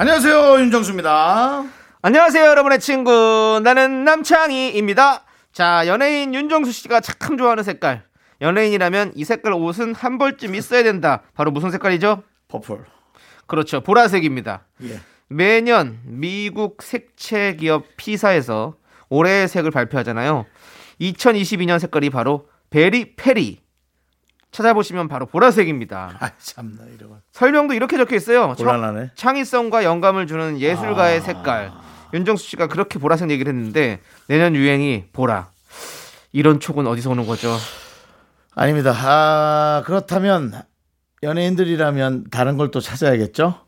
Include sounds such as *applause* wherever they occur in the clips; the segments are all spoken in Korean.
안녕하세요 윤정수입니다. 안녕하세요, 여러분의 친구. 나는 남창희입니다. 자, 연예인 윤정수 씨가 참 좋아하는 색깔. 연예인이라면 이 색깔 옷은 한 벌쯤 있어야 된다. 바로 무슨 색깔이죠? Purple. 그렇죠. 보라색입니다. 예. 매년 미국 색채 기업 피사에서 올해의 색을 발표하잖아요. 2022년 색깔이 바로 Very Peri. 찾아보시면 바로 보라색입니다. *laughs* 아 참나 이런 거. 설명도 이렇게 적혀 있어요. 곤란하네. 창의성과 영감을 주는 예술가의 아. 색깔. 윤정수 씨가 그렇게 보라색 얘기를 했는데 내년 유행이 보라. 이런 촉은 어디서 오는 거죠? 아닙니다. 아 그렇다면 연예인들이라면 다른 걸 또 찾아야겠죠.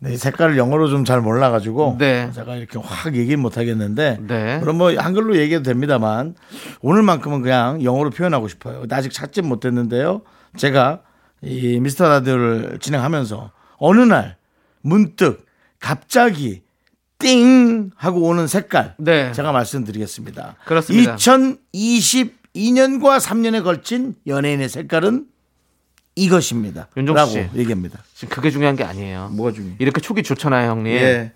네, 이 색깔을 영어로 좀 잘 몰라가지고 네. 제가 이렇게 확 얘기 못 하겠는데 네. 그럼 뭐 한글로 얘기해도 됩니다만 오늘만큼은 그냥 영어로 표현하고 싶어요. 아직 찾지 못했는데요. 제가 이 미스터 라디오를 진행하면서 어느 날 문득 갑자기 띵 하고 오는 색깔 네. 제가 말씀드리겠습니다. 그렇습니다. 2022년과 3년에 걸친 연예인의 색깔은 이것입니다. 윤종수 씨. 얘기합니다. 지금 그게 중요한 게 아니에요. 뭐가 중요해? 이렇게 촉이 좋잖아요, 형님. 예.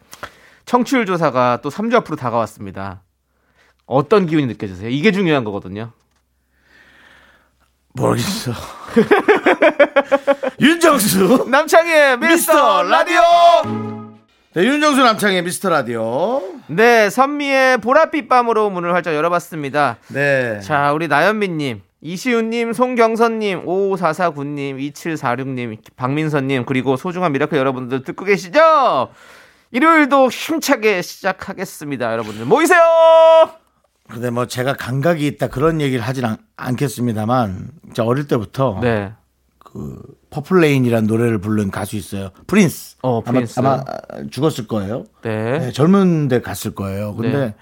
청취율 조사가 또 3주 앞으로 다가왔습니다. 어떤 기운이 느껴지세요? 이게 중요한 거거든요. 모르겠어. *laughs* 윤정수 남창희의 미스터 라디오! 네, 윤정수 남창희의 미스터 라디오. 네, 선미의 보랏빛 밤으로 문을 활짝 열어봤습니다. 네. 자, 우리 나연민님, 이시훈님, 송경선님, 5449님, 2746님, 박민선님, 그리고 소중한 미라클 여러분들 듣고 계시죠? 일요일도 힘차게 시작하겠습니다, 여러분들. 모이세요! 근데 뭐 제가 감각이 있다 그런 얘기를 하진 않, 않겠습니다만, 저 어릴 때부터 네. 그 Purple Rain이라는 노래를 부른 가수 있어요. 프린스. 어, 프린스. 아마, 아마 죽었을 거예요. 네. 네, 젊은데 갔을 거예요. 근데 네.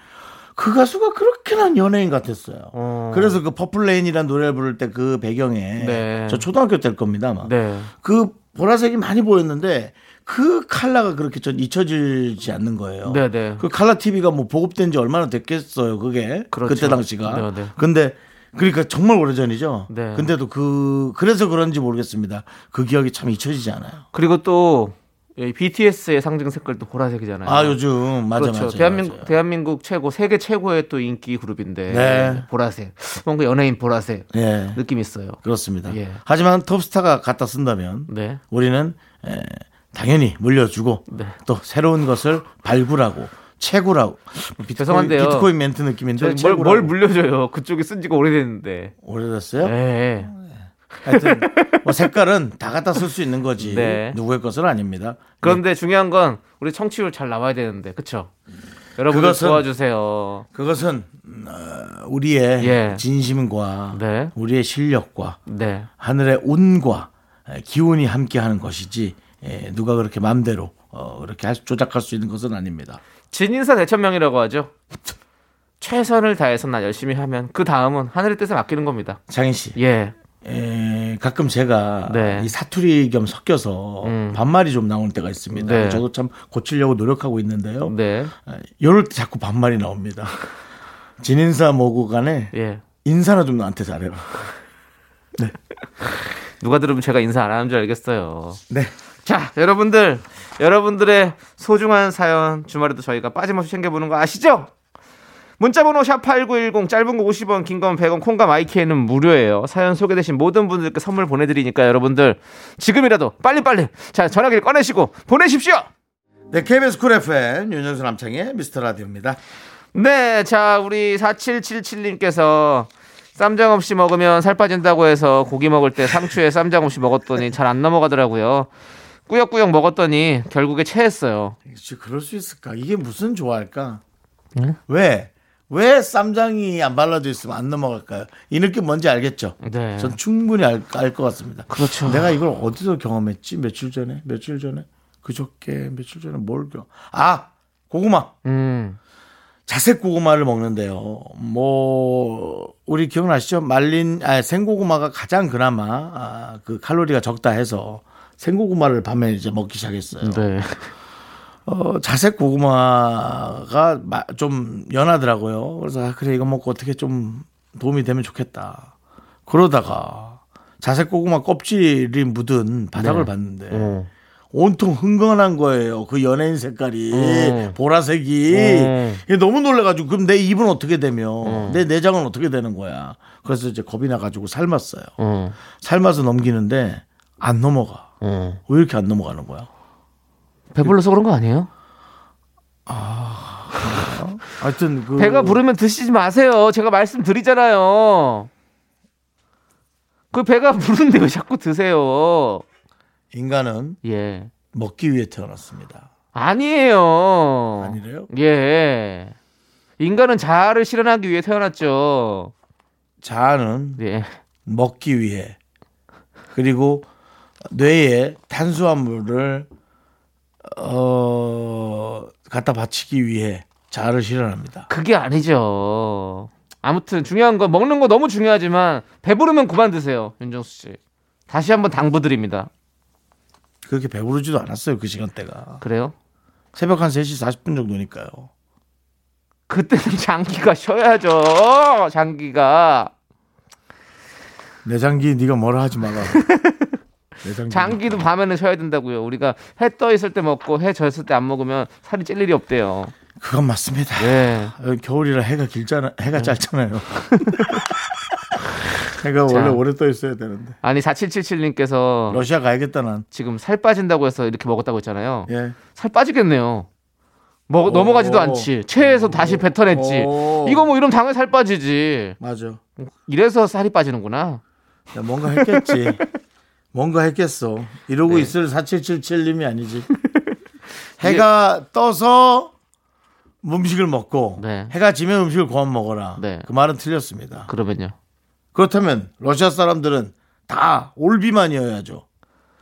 그 가수가 그렇게나 연예인 같았어요. 어. 그래서 그 Purple Rain이라는 노래를 부를 때 그 배경에 네. 저 초등학교 때일 겁니다. 아마. 네. 그 보라색이 많이 보였는데 그 칼라가 그렇게 전 잊혀지지 않는 거예요. 네, 네. 그 칼라 TV가 뭐 보급된 지 얼마나 됐겠어요, 그게. 그렇죠. 그때 당시가. 네, 네. 근데 그러니까 정말 오래전이죠. 네. 근데도 그 그래서 그런지 모르겠습니다. 그 기억이 참 잊혀지지 않아요. 그리고 또, 이 BTS의 상징 색깔도 보라색이잖아요. 아, 요즘 맞아 그렇죠. 맞아. 대한민국 맞아요. 대한민국 최고 세계 최고의 또 인기 그룹인데 네. 보라색 뭔가 연예인 보라색 예. 느낌 있어요. 그렇습니다. 예. 하지만 톱스타가 갖다 쓴다면 네. 우리는 에, 당연히 물려주고 네. 또 새로운 것을 발굴하고 뭐 비트코인, 죄송한데요. 비트코인 멘트 느낌인데 저 뭘. 뭘 물려줘요? 그쪽이 쓴 지가 오래됐는데. 오래됐어요? 네. 하여튼 뭐 색깔은 다 갖다 쓸 수 있는 거지 네. 누구의 것은 아닙니다. 그런데 중요한 건 우리 청취율 잘 나와야 되는데, 그쵸? 여러분 그것은- 도와주세요. 그것은 어, 우리의 예. 진심과 네. 우리의 실력과 네. 하늘의 운과 에, 기운이 함께하는 것이지 에, 누가 그렇게 마음대로 어, 그렇게 할 조작할 수 있는 것은 아닙니다. 진인사 대천명이라고 하죠. 최선을 다해서 나 열심히 하면 그 다음은 하늘의 뜻에 맡기는 겁니다. 장인 씨, 예. 에, 가끔 제가 네. 이 사투리 겸 섞여서 음. 반말이 좀 나오는 때가 있습니다. 네. 저도 참 고치려고 노력하고 있는데요. 네. 에, 이럴 때 자꾸 반말이 나옵니다. *laughs* 진인사 모고 간에 예. 인사나 좀 나한테 잘해요. *laughs* 누가 들으면 제가 인사 안 하는 줄 알겠어요. 네. 자, 여러분들, 여러분들의 소중한 사연 주말에도 저희가 빠짐없이 챙겨보는 거 아시죠? 문자번호 샵8910 짧은 거 50원 긴 건 100원 콩과 마이 K는 무료예요 사연 소개되신 모든 분들께 선물 보내드리니까 여러분들 지금이라도 빨리빨리 자 전화기를 꺼내시고 보내십시오 네, KBS 쿨 FM 윤정수 남창희의 미스터 라디오입니다. 네, 자, 우리 4777님께서 쌈장 없이 먹으면 살 빠진다고 해서 고기 먹을 때 상추에 쌈장 없이 먹었더니 잘 안 넘어가더라고요. 꾸역꾸역 먹었더니 결국에 체했어요. 그럴 수 있을까? 이게 무슨 좋아할까? 네? 왜? 왜 쌈장이 안 발라져 있으면 안 넘어갈까요? 이 느낌 뭔지 알겠죠? 네. 전 충분히 알 것 같습니다. 그렇죠. 내가 이걸 어디서 경험했지? 며칠 전에? 며칠 전에? 그저께 며칠 전에 뭘 겨? 아 고구마. 음. 자색 고구마를 먹는데요. 뭐 우리 기억나시죠? 말린 아 생고구마가 가장 그나마 아, 그 칼로리가 적다 해서 생고구마를 밤에 이제 먹기 시작했어요. 네. 어, 자색 고구마가 마- 좀 연하더라고요. 그래서 아, 그래 이거 먹고 어떻게 좀 도움이 되면 좋겠다. 그러다가 자색 고구마 껍질이 묻은 바닥을 네. 봤는데 어. 온통 흥건한 거예요. 그 연예인 색깔이 음. 보라색이 음. 너무 놀래가지고 그럼 내 입은 어떻게 되며 음. 내 내장은 어떻게 되는 거야. 그래서 이제 겁이 나가지고 삶았어요. 어. 삶아서 넘기는데 안 넘어가. 어. 왜 이렇게 안 넘어가는 거야? 배불러서 그런 거 아니에요? 하여튼 그 배가 부르면 드시지 마세요. 제가 말씀드리잖아요. 그 배가 부르는데 왜 자꾸 드세요? 인간은 예. 먹기 위해 태어났습니다. 아니에요. 아니래요? 예. 인간은 자아를 실현하기 위해 태어났죠. 자아는 예. 먹기 위해 그리고 뇌에 탄수화물을 어 갖다 바치기 위해 자아를 실현합니다. 그게 아니죠. 아무튼 중요한 건 먹는 거 너무 중요하지만 배부르면 그만 드세요. 윤정수 씨. 다시 한번 당부드립니다. 그렇게 배부르지도 않았어요 그 시간대가 그래요? 새벽 한 3시 40분 정도니까요. 그때는 장기가 쉬어야죠. 장기가. 내 장기 네가 뭐라 하지 마라. *laughs* 장기. 장기도 밤에는 쉬어야 된다고요. 우리가 해 떠 있을 때 먹고 해 졌을 때 안 먹으면 살이 찔 일이 없대요. 그건 맞습니다. 예. 어, 겨울이라 해가 길잖아. 해가 짧잖아요. *laughs* 해가 원래 자. 오래 떠 있어야 되는데. 아니 4777님께서 러시아 가야겠다 난. 지금 살 빠진다고 해서 이렇게 먹었다고 했잖아요. 예. 살 빠지겠네요. 먹, 넘어가지도 않지. 체해서 다시 뱉어냈지. 오. 이거 뭐 이러면 당연히 살 빠지지. 맞아. 이래서 살이 빠지는구나. 야, 뭔가 했겠지. *laughs* 뭔가 했겠어. 이러고 네. 있을 4777님이 아니지. *laughs* 해가 떠서 음식을 먹고 네. 해가 지면 음식을 그만 먹어라. 네. 그 말은 틀렸습니다. 그러면요. 그렇다면 러시아 사람들은 다 올비만이어야죠.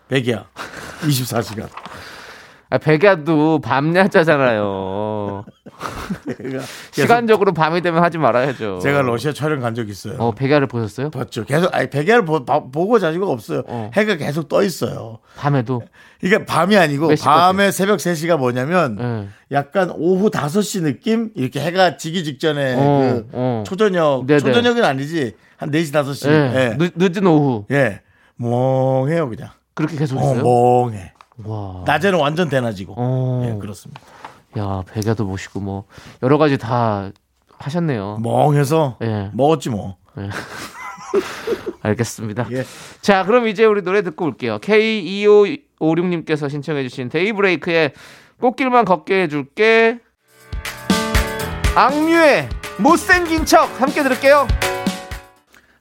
백이야. *laughs* 24시간. 아, 백야도 밤야자잖아요. 제가, 시간적으로 밤이 되면 하지 말아야죠. 제가 러시아 촬영 간 적 있어요. 어, 백야를 보셨어요? 봤죠. 계속 아니 백야를 보, 고 자주가 없어요. 어. 해가 계속 떠 있어요. 밤에도. 이게 밤이 아니고? 밤에 새벽 3시가 뭐냐면 예. 약간 오후 5시 느낌? 이렇게 해가 지기 직전에 어, 그 어. 초저녁 네네. 초저녁은 아니지. 한 4시 5시. 예. 예. 늦, 늦은 오후. 예. 멍해요, 그냥. 그렇게 계속 어, 있어요? 멍해. 와. 낮에는 완전 대낮이고. 어. 예, 그렇습니다. 야, 백야도 모시고 뭐 여러 가지 다 하셨네요. 멍해서 예. 먹었지 뭐. *laughs* 알겠습니다. 예. 자, 그럼 이제 우리 노래 듣고 올게요. K2556님께서 신청해주신 데이브레이크의 꽃길만 걷게 해줄게. 악뮤의 못생긴 척 함께 들을게요.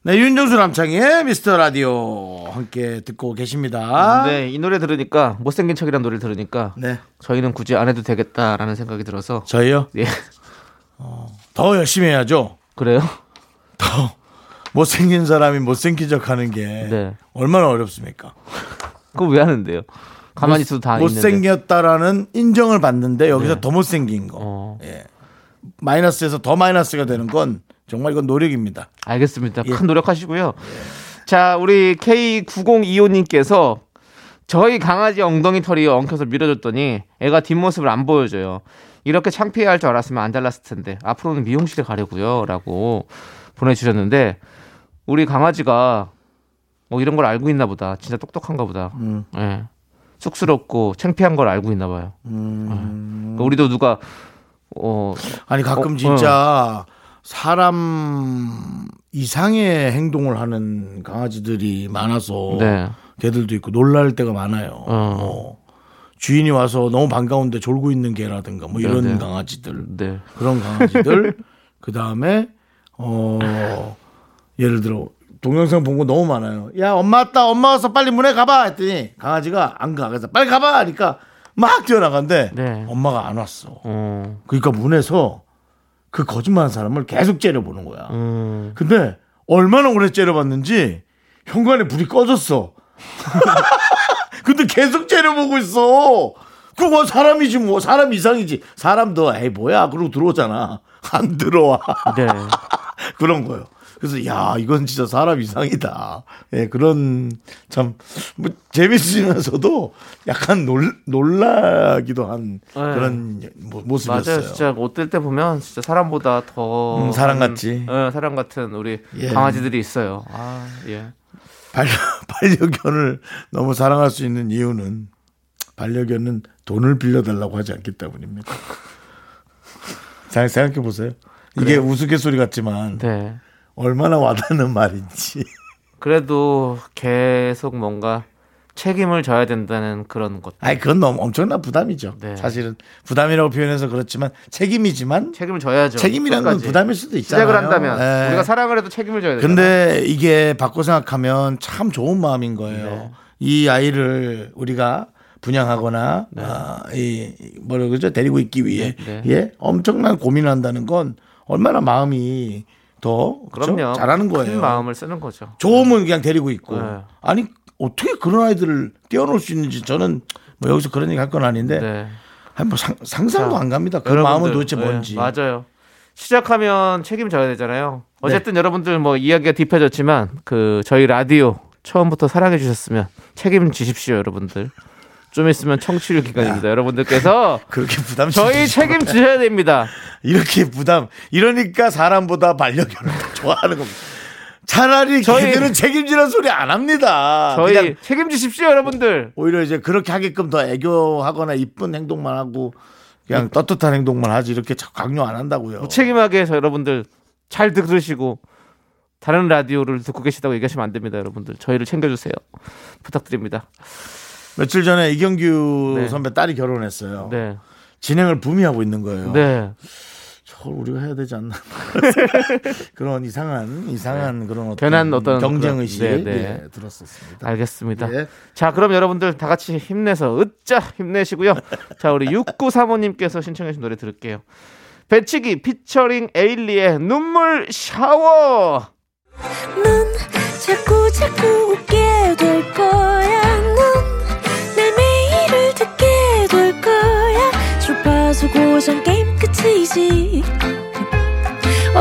네, 윤정수 남창희의 미스터 라디오 함께 듣고 계십니다. 네, 이 노래 들으니까 못생긴 척이라는 노래를 들으니까 네. 저희는 굳이 안 해도 되겠다라는 생각이 들어서 저희요? 예, 더 열심히 해야죠. 그래요? *laughs* 더 못생긴 사람이 못생긴 척 하는 게 네. 얼마나 어렵습니까? 그거 왜 하는데요? 가만히 있어도 다. 못생겼다라는 인정을 받는데 여기서 네. 더 못생긴 거. 어, 마이너스에서 더 마이너스가 되는 건 정말 이건 노력입니다. 알겠습니다. 예. 큰 노력하시고요. 자, 우리 K9025님께서 저희 강아지 엉덩이 털이 엉켜서 밀어줬더니 애가 뒷모습을 안 보여줘요. 이렇게 창피해할 줄 알았으면 안 잘랐을 텐데 앞으로는 미용실에 가려고요라고 보내주셨는데 우리 강아지가 뭐 이런 걸 알고 있나 보다. 진짜 똑똑한가 보다. 음. 예. 쑥스럽고 창피한 걸 알고 있나 봐요. 음. 그러니까 우리도 누가 어 아니 가끔 어, 진짜 사람 이상의 행동을 하는 강아지들이 많아서 네. 개들도 있고 놀랄 때가 많아요. 어. 뭐 주인이 와서 너무 반가운데 졸고 있는 개라든가 뭐 이런 네, 네. 강아지들 네. 그런 강아지들 *laughs* 그 다음에 어 예를 들어 동영상 본 거 너무 많아요. 야 엄마 왔다 엄마 와서 빨리 문에 가봐 했더니 강아지가 안 가. 그래서 빨리 가봐 하니까 막 뛰어나간데 네. 엄마가 안 왔어. 어. 그러니까 문에서 그 거짓말하는 사람을 계속 째려보는 거야. 음. 근데 얼마나 오래 째려봤는지 현관에 불이 꺼졌어. *laughs* 근데 계속 째려보고 있어. 그거 사람이지 뭐 사람 이상이지 사람도 에이 뭐야 그러고 들어오잖아 안 들어와 네. *laughs* 그런 거요. 그래서 야 이건 진짜 사람 이상이다. 예 그런 참 뭐 재밌으면서도 약간 놀 놀라기도 한 그런 모- 모습이었어요. 맞아요. 진짜 옷들 때 보면 진짜 사람보다 더 음, 사람 같지. 예, 사람 같은 우리 예. 강아지들이 있어요. 아, 예. 반려, *laughs* 반려견을 너무 사랑할 수 있는 이유는 반려견은 돈을 빌려달라고 하지 않기 때문입니다. *laughs* 잘 생각해 보세요. 이게 우스갯소리 같지만 네. 얼마나 와닿는 말인지. 그래도 계속 뭔가 책임을 져야 된다는 그런 것. 아니 그건 너무 엄청난 부담이죠. 네. 사실은 부담이라고 표현해서 그렇지만 책임이지만 책임을 져야죠. 책임이라는 건 끝까지. 부담일 수도 있잖아요. 시작을 한다면 예. 우리가 사랑을 해도 책임을 져야 돼요. 근데 이게 바꿔 생각하면 참 좋은 마음인 거예요. 네. 이 아이를 우리가 분양하거나 아, 이 뭐라 그러죠 데리고 있기 위해 네. 예 엄청난 고민을 한다는 건 얼마나 마음이 더 그렇죠? 그럼요. 잘하는 큰 거예요. 마음을 쓰는 거죠. 좋으면 그냥 데리고 있고 네. 아니 어떻게 그런 아이들을 떼어놓을 수 있는지 저는 뭐 여기서 그런 얘기 할 건 아닌데 네. 아니 뭐 상, 상상도 자, 안 갑니다. 그 여러분들, 마음은 도대체 네, 뭔지. 맞아요. 시작하면 책임져야 되잖아요. 어쨌든 네. 여러분들 뭐 이야기가 딥해졌지만 그 저희 라디오 처음부터 사랑해 주셨으면 책임지십시오, 여러분들. 좀 있으면 청취율 기간입니다. 여러분들께서 *laughs* 그렇게 부담 저희 책임지셔야 됩니다. 이렇게 부담 이러니까 사람보다 반려견을 더 좋아하는 겁니다. 차라리 저희- 걔들은 책임지는 소리 안 합니다. 저희 책임지십시오, 여러분들. 오히려 이제 그렇게 하게끔 더 애교하거나 이쁜 행동만 하고 그냥 떳떳한 행동만 하지 이렇게 강요 안 한다고요. 무책임하게 해서 여러분들 잘 들으시고 다른 라디오를 듣고 계시다고 얘기하시면 안 됩니다, 여러분들. 저희를 챙겨주세요. 부탁드립니다. 며칠 전에 이경규 네. 선배 딸이 결혼했어요. 네. 진행을 붐이 하고 있는 거예요. 네. 저걸 우리가 해야 되지 않나 *laughs* 그런 이상한 이상한 그런 어떤 괜한 어떤 경쟁 의식 네, 네. 예, 들었었습니다. 알겠습니다. 예. 자, 그럼 여러분들 다 같이 힘내서 으짜 힘내시고요. 자, 우리 6935님께서 신청해주신 노래 들을게요. 배치기 피처링 에일리의 눈물 샤워.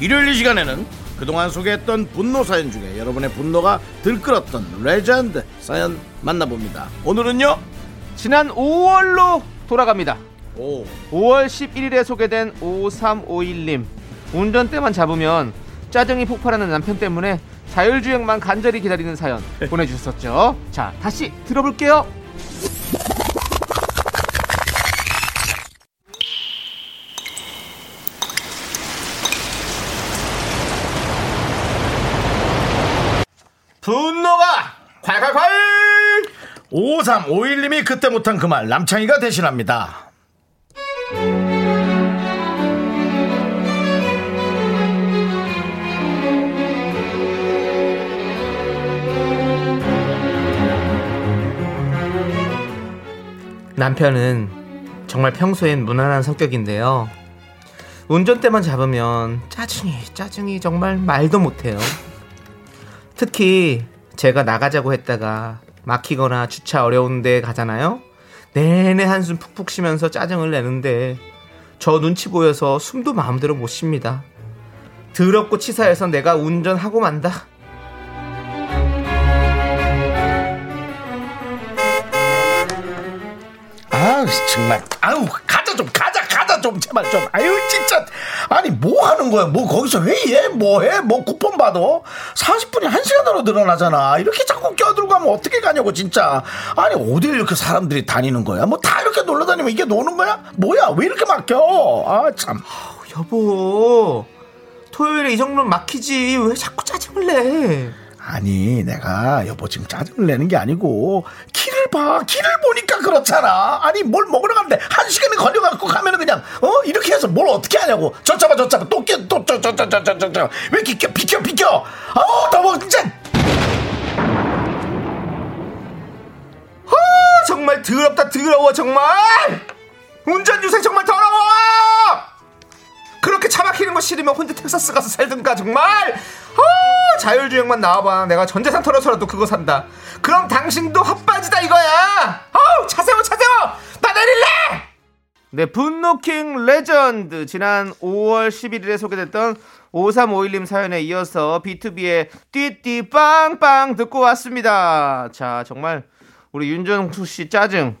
일요일 이 시간에는 그동안 소개했던 분노 사연 중에 여러분의 분노가 들끓었던 레전드 사연 만나봅니다. 오늘은요 지난 5월로 돌아갑니다. 오. 5월 11일에 소개된 5351님. 운전대만 잡으면 짜증이 폭발하는 남편 때문에 자율주행만 간절히 기다리는 사연 *laughs* 보내주셨었죠. 자 다시 들어볼게요 분노가 콸콸콸 5351님이 그때 못한 그 말 남창희가 대신합니다 남편은 정말 평소엔 무난한 성격인데요. 운전대만 잡으면 짜증이 짜증이 정말 말도 못해요. 특히 제가 나가자고 했다가 막히거나 주차 어려운데 가잖아요. 내내 한숨 푹푹 쉬면서 짜증을 내는데 저 눈치 보여서 숨도 마음대로 못 쉽니다. 더럽고 치사해서 내가 운전하고 만다. 아 정말 아유 가자 좀 가자 좀 제발 좀. 아유 진짜. 아니 뭐 하는 거야? 뭐 거기서 회의해 뭐해? 뭐 쿠폰 받아 40분이 1시간으로 늘어나잖아. 이렇게 자꾸 껴들고 가면 어떻게 가냐고 진짜. 아니 어딜 이렇게 사람들이 다니는 거야? 뭐 다 이렇게 놀러 다니면 이게 노는 거야? 뭐야? 왜 이렇게 막혀? 아참. 여보. 토요일에 이 정도면 막히지. 왜 자꾸 짜증을 내? 아니 내가 여보 지금 짜증을 내는 게 아니고 길을 봐. 길을 보니까 그렇잖아. 아니 뭘 먹으러 가는데 한 시간을 걸려갖고 가면은 그냥 어? 이렇게 해서 뭘 어떻게 하냐고. 저 잡아 저 잡아 또또저저저저저저왜 이렇게 비켜 비켜? 아우 더워 진짜. 아, 정말 더럽다 더러워 정말. 운전 유생 정말 더러워. 그렇게 차 막히는 거 싫으면 혼자 텍사스 가서 살든가 정말. 아, 자율주행만 나와봐. 내가 전재산 털어서라도 그거 산다. 그럼 당신도 핫바지다 이거야! 아우 차 세워 차 세워! 나 내릴래! 네 분노킹 레전드. 지난 5월 11일에 소개됐던 5351님 사연에 이어서 BTOB의 뛰뛰빵빵 듣고 왔습니다. 자 정말 우리 윤정수 씨 짜증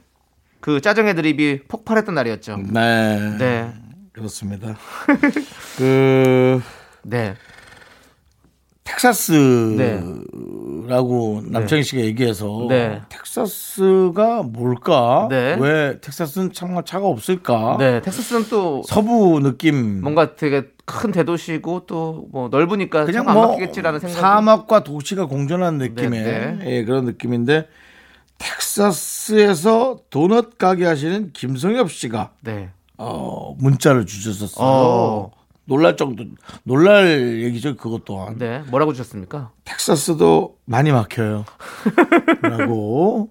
그 짜증의 드립이 폭발했던 날이었죠. 네, 네. 그렇습니다. *laughs* 그 네. 텍사스라고 남창희 씨가 얘기해서 네. 텍사스가 뭘까? 네. 왜 텍사스는 정말 차가 없을까? 네, 텍사스는 또 서부 느낌. 뭔가 되게 큰 대도시고 또 뭐 넓으니까 그냥 뭐 막히겠지라는 생각이 사막과 도시가 공존하는 느낌의 네, 예, 그런 느낌인데 텍사스에서 도넛 가게 하시는 김성엽 씨가 네. 어, 문자를 주셨었어요. 어. 놀랄 정도 놀랄 얘기죠 그것 또한. 네. 뭐라고 주셨습니까? 텍사스도 많이 막혀요. *laughs* 라고.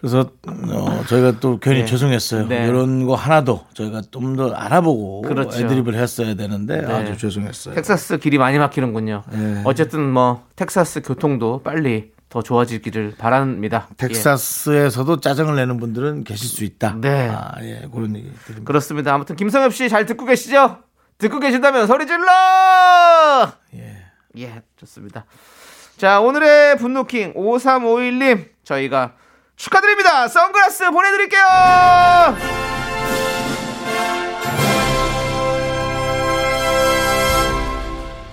그래서 어, 저희가 또 괜히 네. 죄송했어요. 네. 이런 거 하나도 저희가 좀 더 알아보고 그렇죠. 애드립을 했어야 되는데 네. 아주 죄송했어요. 텍사스 길이 많이 막히는군요. 네. 어쨌든 뭐 텍사스 교통도 빨리 더 좋아지기를 바랍니다. 예. 텍사스에서도 짜증을 내는 분들은 계실 수 있다. 네. 아, 예, 그런 얘기 드립니다. 그렇습니다. 아무튼 김성엽 씨 잘 듣고 계시죠? 듣고 계신다면 소리 질러! 예. 예, 좋습니다. 자, 오늘의 분노킹 5351님 저희가 축하드립니다. 선글라스 보내드릴게요.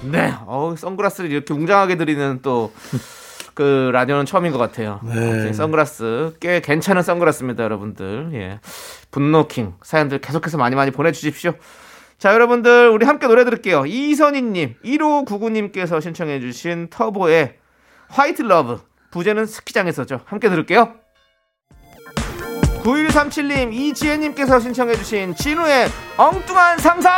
네, 어 선글라스를 이렇게 웅장하게 드리는 또 그 라디오는 처음인 것 같아요. 네. 선글라스 꽤 괜찮은 선글라스입니다, 여러분들. 예, 분노킹 사연들 계속해서 많이 많이 보내주십시오. 자, 여러분들 우리 함께 노래 들을게요. 이선희 님, 1599 님께서 신청해 주신 터보의 White Love. 부제는 스키장에서죠. 함께 들을게요. 9137님, 이지혜 님께서 신청해 주신 지누의 엉뚱한 상상.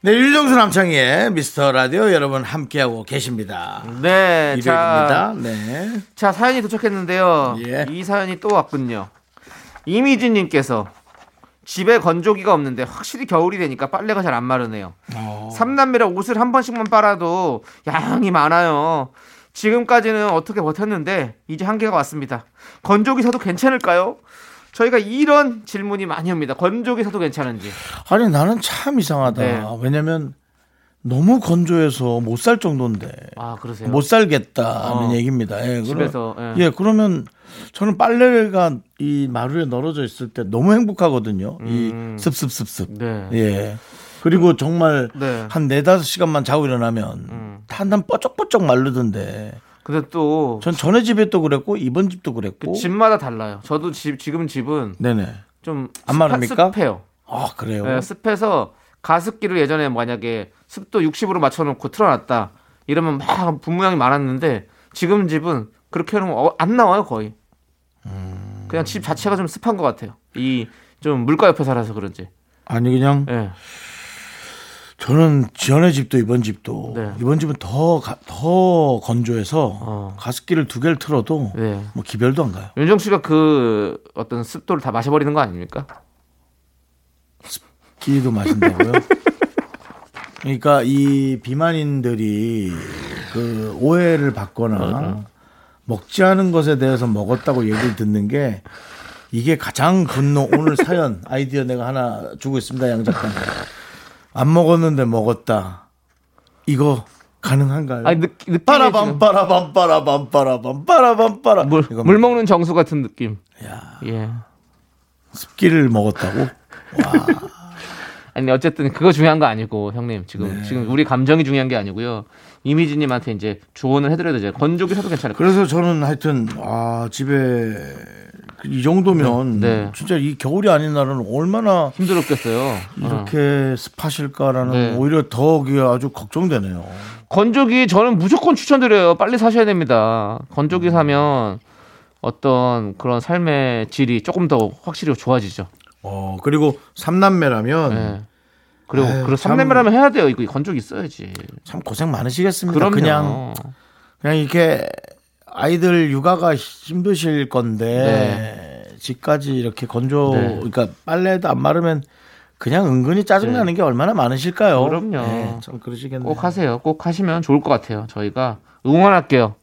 네, 윤정수 남창희의 미스터 라디오 여러분 함께하고 계십니다. 네, 일요일입니다. 자, 네. 자 사연이 도착했는데요. 예. 이 사연이 또 왔군요. 이미진님께서 집에 건조기가 없는데 확실히 겨울이 되니까 빨래가 잘 안 마르네요. 어. 삼남매라 옷을 한 번씩만 빨아도 양이 많아요. 지금까지는 어떻게 버텼는데 이제 한계가 왔습니다. 건조기 사도 괜찮을까요? 저희가 이런 질문이 많이 옵니다. 건조기 사도 괜찮은지. 아니 나는 참 이상하다. 네. 왜냐면 너무 건조해서 못 살 정도인데 아 그러세요? 못 살겠다는 어. 얘기입니다. 예, 집에서, 그럼, 예. 예, 그러면 저는 빨래가 이 마루에 널어져 있을 때 너무 행복하거든요. 음. 이 습습습습. 네. 예. 그리고 정말 네. 한 네다섯 시간만 자고 일어나면 음. 한단 뻐쩍뻐쩍 마르던데. 근데 또 전 전에 집에 또 그랬고 이번 집도 그랬고. 집마다 달라요. 저도 집 지금 집은 네네. 좀 안 마릅니까? 습해요. 아 그래요. 네, 습해서 가습기를 예전에 만약에 습도 60으로 맞춰놓고 틀어놨다 이러면 막 분무량이 많았는데 지금 집은 그렇게 해놓으면 어, 안 나와요 거의. 그냥 집 자체가 좀 습한 것 같아요. 이 좀 물가 옆에 살아서 그런지. 아니 그냥 예. 저는 지연의 집도 이번 집도 네. 이번 집은 더 더 건조해서 어. 가습기를 두 개를 틀어도 네. 뭐 기별도 안 가요. 윤정 씨가 그 어떤 습도를 다 마셔버리는 거 아닙니까? 기도 마신다고요? *laughs* 그러니까 이 비만인들이 그 오해를 받거나 먹지 않은 것에 대해서 먹었다고 얘기를 듣는 게 이게 가장 분노 오늘 사연 *laughs* 아이디어 내가 하나 주고 있습니다 양 작가님 안 먹었는데 먹었다 이거 가능한가요? 아니 느, 느낌이 빠라밤 빠라밤 빠라밤 빠라밤 빠라밤 빠라 물, 물 먹는 정수 같은 느낌. 야, 예. 습기를 먹었다고? *laughs* 아니 어쨌든 그거 중요한 거 아니고 형님 네. 지금 지금 우리 감정이 중요한 게 아니고요. 이미지님한테 이제 조언을 해드려야 되죠. 건조기 사도 괜찮을 거예요. 그래서 저는 하여튼 아 집에 이 정도면 네. 진짜 이 겨울이 아닌 날은 얼마나 힘들었겠어요. 어. 이렇게 습하실까라는 네. 오히려 더 그게 아주 걱정되네요. 건조기 저는 무조건 추천드려요. 빨리 사셔야 됩니다. 건조기 사면 어떤 그런 삶의 질이 조금 더 확실히 좋아지죠. 어 그리고 삼남매라면 네. 그리고 참- 삼남매라면 해야 돼요. 이거 건조기 있어야지. 참 고생 많으시겠습니다. 그럼요. 그냥 그냥 이렇게 아이들 육아가 힘드실 건데 집까지 이렇게 건조 네. 그러니까 빨래도 안 마르면 그냥 은근히 짜증 나는 게 얼마나 많으실까요? 네. 그럼요. 네, 참 그러시겠네요. 꼭 하세요. 꼭 하시면 좋을 것 같아요. 저희가 응원할게요.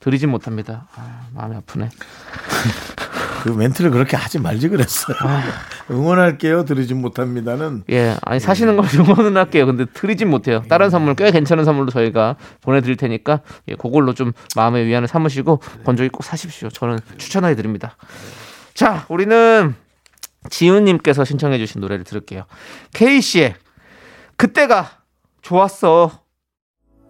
드리진 못합니다. 아, 마음이 아프네. *laughs* 그 멘트를 그렇게 하지 말지 그랬어요. *laughs* 응원할게요. 드리진 못합니다는 예, 아니 사시는 걸 응원은 할게요. 근데 드리진 못해요. 다른 선물 꽤 괜찮은 선물로 저희가 보내드릴 테니까 예, 그걸로 좀 마음의 위안을 삼으시고 건조기 꼭 사십시오. 저는 추천해 드립니다. 자, 우리는 지은님께서 신청해주신 노래를 들을게요. 케이시의 그때가 좋았어.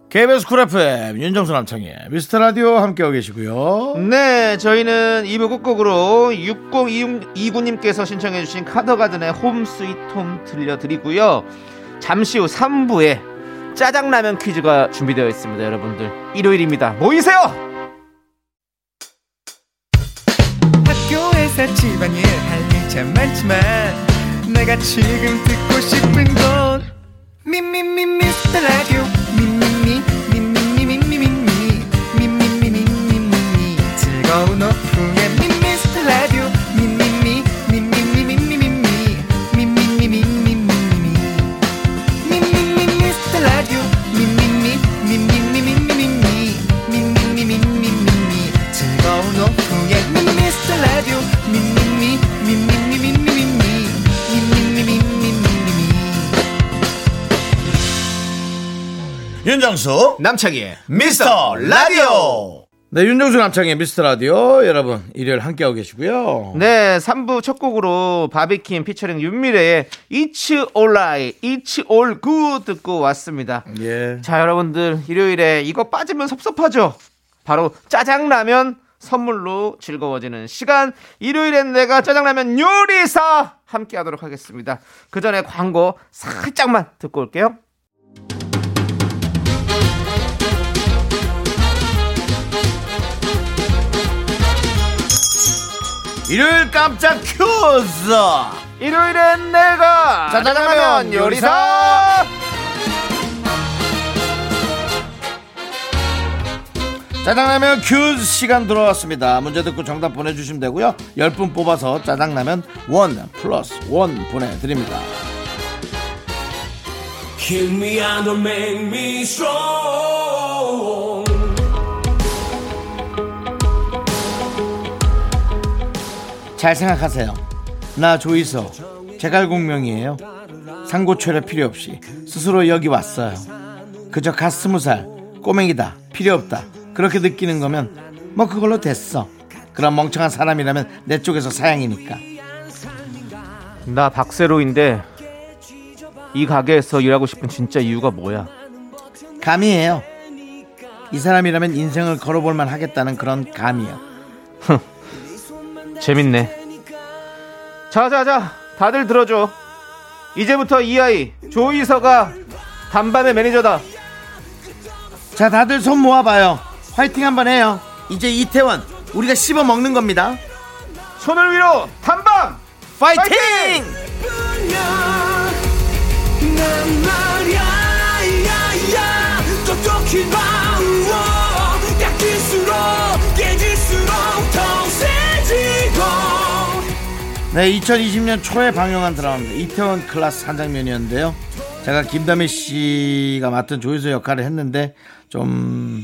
KBS Cool FM 윤정수 남창희의 미스터 라디오 함께하고 계시고요. 네, 저희는 2부 끝곡으로 6029님께서 신청해주신 카더가든의 Home Sweet Home 들려드리고요. 잠시 후 3부에 짜장라면 퀴즈가 준비되어 있습니다, 여러분들. 일요일입니다. 모이세요! 학교에서 집안일 할 일 참 많지만 내가 지금 듣고 싶은 건 미미미 미스터 라디오 미미미 즐거운 오후에 미스터 라디오 미미미 미미미 미미미 미 미미 미미미 미미 미 미스터 라디오 미미미 미미미 미미미 미미미 미미미 즐거운 오후에 미스터 라디오 미미미 미미미 미미미 미미미 미미미 윤정수 남창희의 미스터 라디오. 네, 윤정수 남창희의 미스터 라디오 여러분 일요일 함께하고 계시고요. 네, 3부 첫 곡으로 바비킴 피처링 윤미래의 It's Alright, It's All Good 듣고 왔습니다. 예. 자, 여러분들 일요일에 이거 빠지면 섭섭하죠? 바로 짜장라면 선물로 즐거워지는 시간. 일요일엔 내가 짜장라면 요리사 함께 하도록 하겠습니다. 그 전에 광고 살짝만 듣고 올게요. 일요일 깜짝 퀴즈. 일요일엔 내가 짜장라면 요리사. 짜장라면 퀴즈 시간 들어왔습니다. 문제 듣고 정답 보내주시면 되고요. 10분 뽑아서 짜장라면 원 플러스 원 보내드립니다. Kill me and don't make me strong. 잘 생각하세요. 나 조이서 제갈공명이에요. 상고초려 필요 없이 스스로 여기 왔어요. 그저 갓 스무 살 꼬맹이다 필요 없다 그렇게 느끼는 거면 뭐 그걸로 됐어. 그런 멍청한 사람이라면 내 쪽에서 사양이니까. 나 박세로인데 이 가게에서 일하고 싶은 진짜 이유가 뭐야? 감이에요. 이 사람이라면 인생을 걸어볼 만 하겠다는 그런 감이요. 재밌네. 자자자, 다들 들어줘. 이제부터 이 아이 조이서가 단반의 매니저다. 자 다들 손 모아봐요. 화이팅 한번 해요. 이제 이태원 우리가 씹어 먹는 겁니다. 손을 위로 단반. 파이팅! 야야 똑 네, 2020년 초에 방영한 드라마입니다. 이태원 클라스 한 장면이었는데요. 제가 김다미 씨가 맡은 조이서 역할을 했는데 좀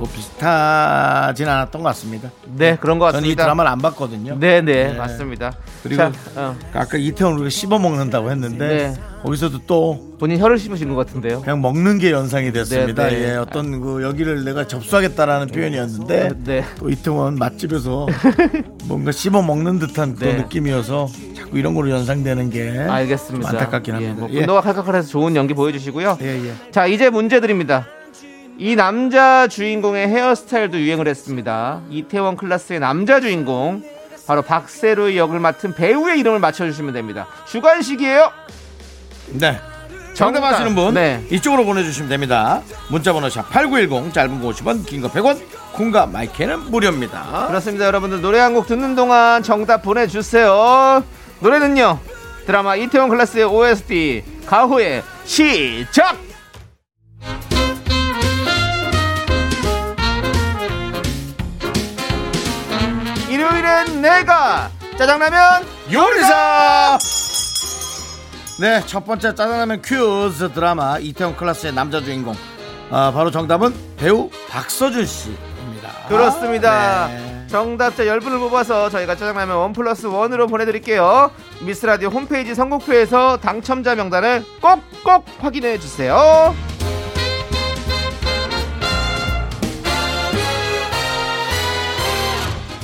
뭐 비슷하진 않았던 것 같습니다. 네, 그런 것 저는 이 같습니다. 드라마를 안 봤거든요. 네, 네, 네. 맞습니다. 그리고 자, 어, 아까 이태원 우리가 씹어 먹는다고 했는데 네. 거기서도 또 본인 혀를 씹으신 것 같은데요. 그냥 먹는 게 연상이 됐습니다. 네, 네. 예, 어떤 그 여기를 내가 접수하겠다라는 표현이었는데 네. 또 이태원 맛집에서 *laughs* 뭔가 씹어 먹는 듯한 그런 네. 느낌이어서 자꾸 이런 걸로 연상되는 게 알겠습니다. 좀 안타깝긴 예, 합니다. 뭐 예. 분노가 칼칼해서 좋은 연기 보여주시고요. 예, 예. 자, 이제 문제 드립니다. 이 남자 주인공의 헤어스타일도 유행을 했습니다. 이태원 클라스의 남자 주인공 바로 박세로의 역을 맡은 배우의 이름을 맞춰주시면 됩니다. 주관식이에요. 네. 정답. 아시는 분 네. 이쪽으로 보내주시면 됩니다. 문자번호 샵8910 짧은 거 50원 긴 거 100원 콩과 마이크는 무료입니다. 그렇습니다. 여러분들 노래 한 곡 듣는 동안 정답 보내주세요. 노래는요. 드라마 이태원 클래스의 OST 가호의 시작. 요일엔 내가 짜장라면 요리사 네 첫 번째 짜장라면 큐즈 드라마 이태원 클라스의 남자 주인공 아, 바로 정답은 배우 박서준 씨입니다 그렇습니다. 네. 정답자 10분을 뽑아서 저희가 짜장라면 원 플러스 원으로 보내드릴게요. 미스라디오 홈페이지 선곡표에서 당첨자 명단을 꼭꼭 확인해 주세요.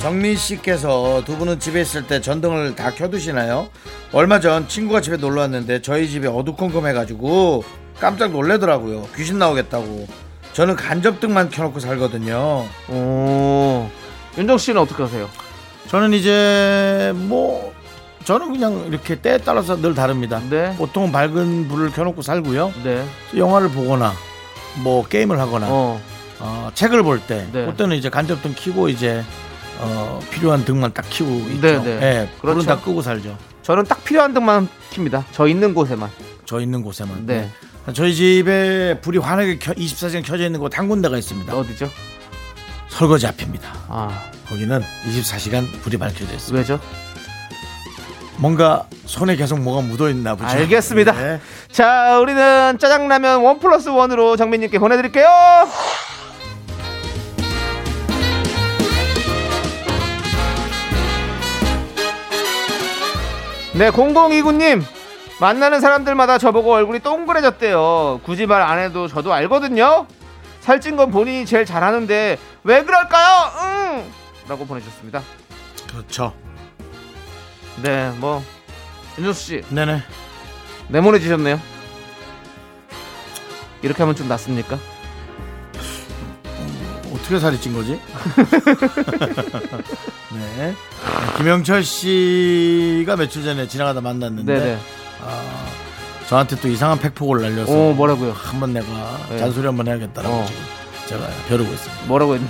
정민 씨께서 두 분은 집에 있을 때 전등을 다 켜두시나요? 얼마 전 친구가 집에 놀러 왔는데 저희 집이 어두컴컴해가지고 깜짝 놀래더라고요. 귀신 나오겠다고. 저는 간접등만 켜놓고 살거든요. 오, 윤정 씨는 어떻게 하세요? 저는 이제 뭐 저는 그냥 이렇게 때에 따라서 늘 다릅니다. 네. 보통 밝은 불을 켜놓고 살고요. 네. 영화를 보거나 뭐 게임을 하거나 어, 어, 책을 볼때 네. 그때는 이제 간접등 켜고 이제 어, 필요한 등만 딱 켜고 있죠. 네, 네. 예, 그렇죠. 다 끄고 살죠. 저는 딱 필요한 등만 킵니다. 저 있는 곳에만. 저 있는 곳에만. 네. 저희 집에 불이 환하게 켜, 24시간 켜져 있는 곳 한 군데가 있습니다. 어디죠? 설거지 앞입니다. 아, 거기는 24시간 불이 밝혀져 있습니다. 왜죠? 뭔가 손에 계속 뭐가 묻어 있나 보죠. 알겠습니다. 네. 자, 우리는 짜장라면 원 플러스 원으로 정민님께 보내드릴게요. 네, 0029님. 만나는 사람들마다 저보고 얼굴이 동그래졌대요. 굳이 말 안 해도 저도 알거든요. 살찐 건 본인이 제일 잘하는데 왜 그럴까요? 응! 라고 보내주셨습니다. 그렇죠. 네, 뭐 윤정수 씨 네네. 네모내지셨네요. 이렇게 하면 좀 낫습니까? 어떻게 살이 찐 거지? *laughs* 네. 김영철 씨가 며칠 전에 지나가다 만났는데 네네. 아, 저한테 또 이상한 팩폭을 날려서 오 뭐라고요? 한번 내가 네. 잔소리 한번 해야겠다라고 어. 지금 제가 벼르고 있습니다. 뭐라고 했니?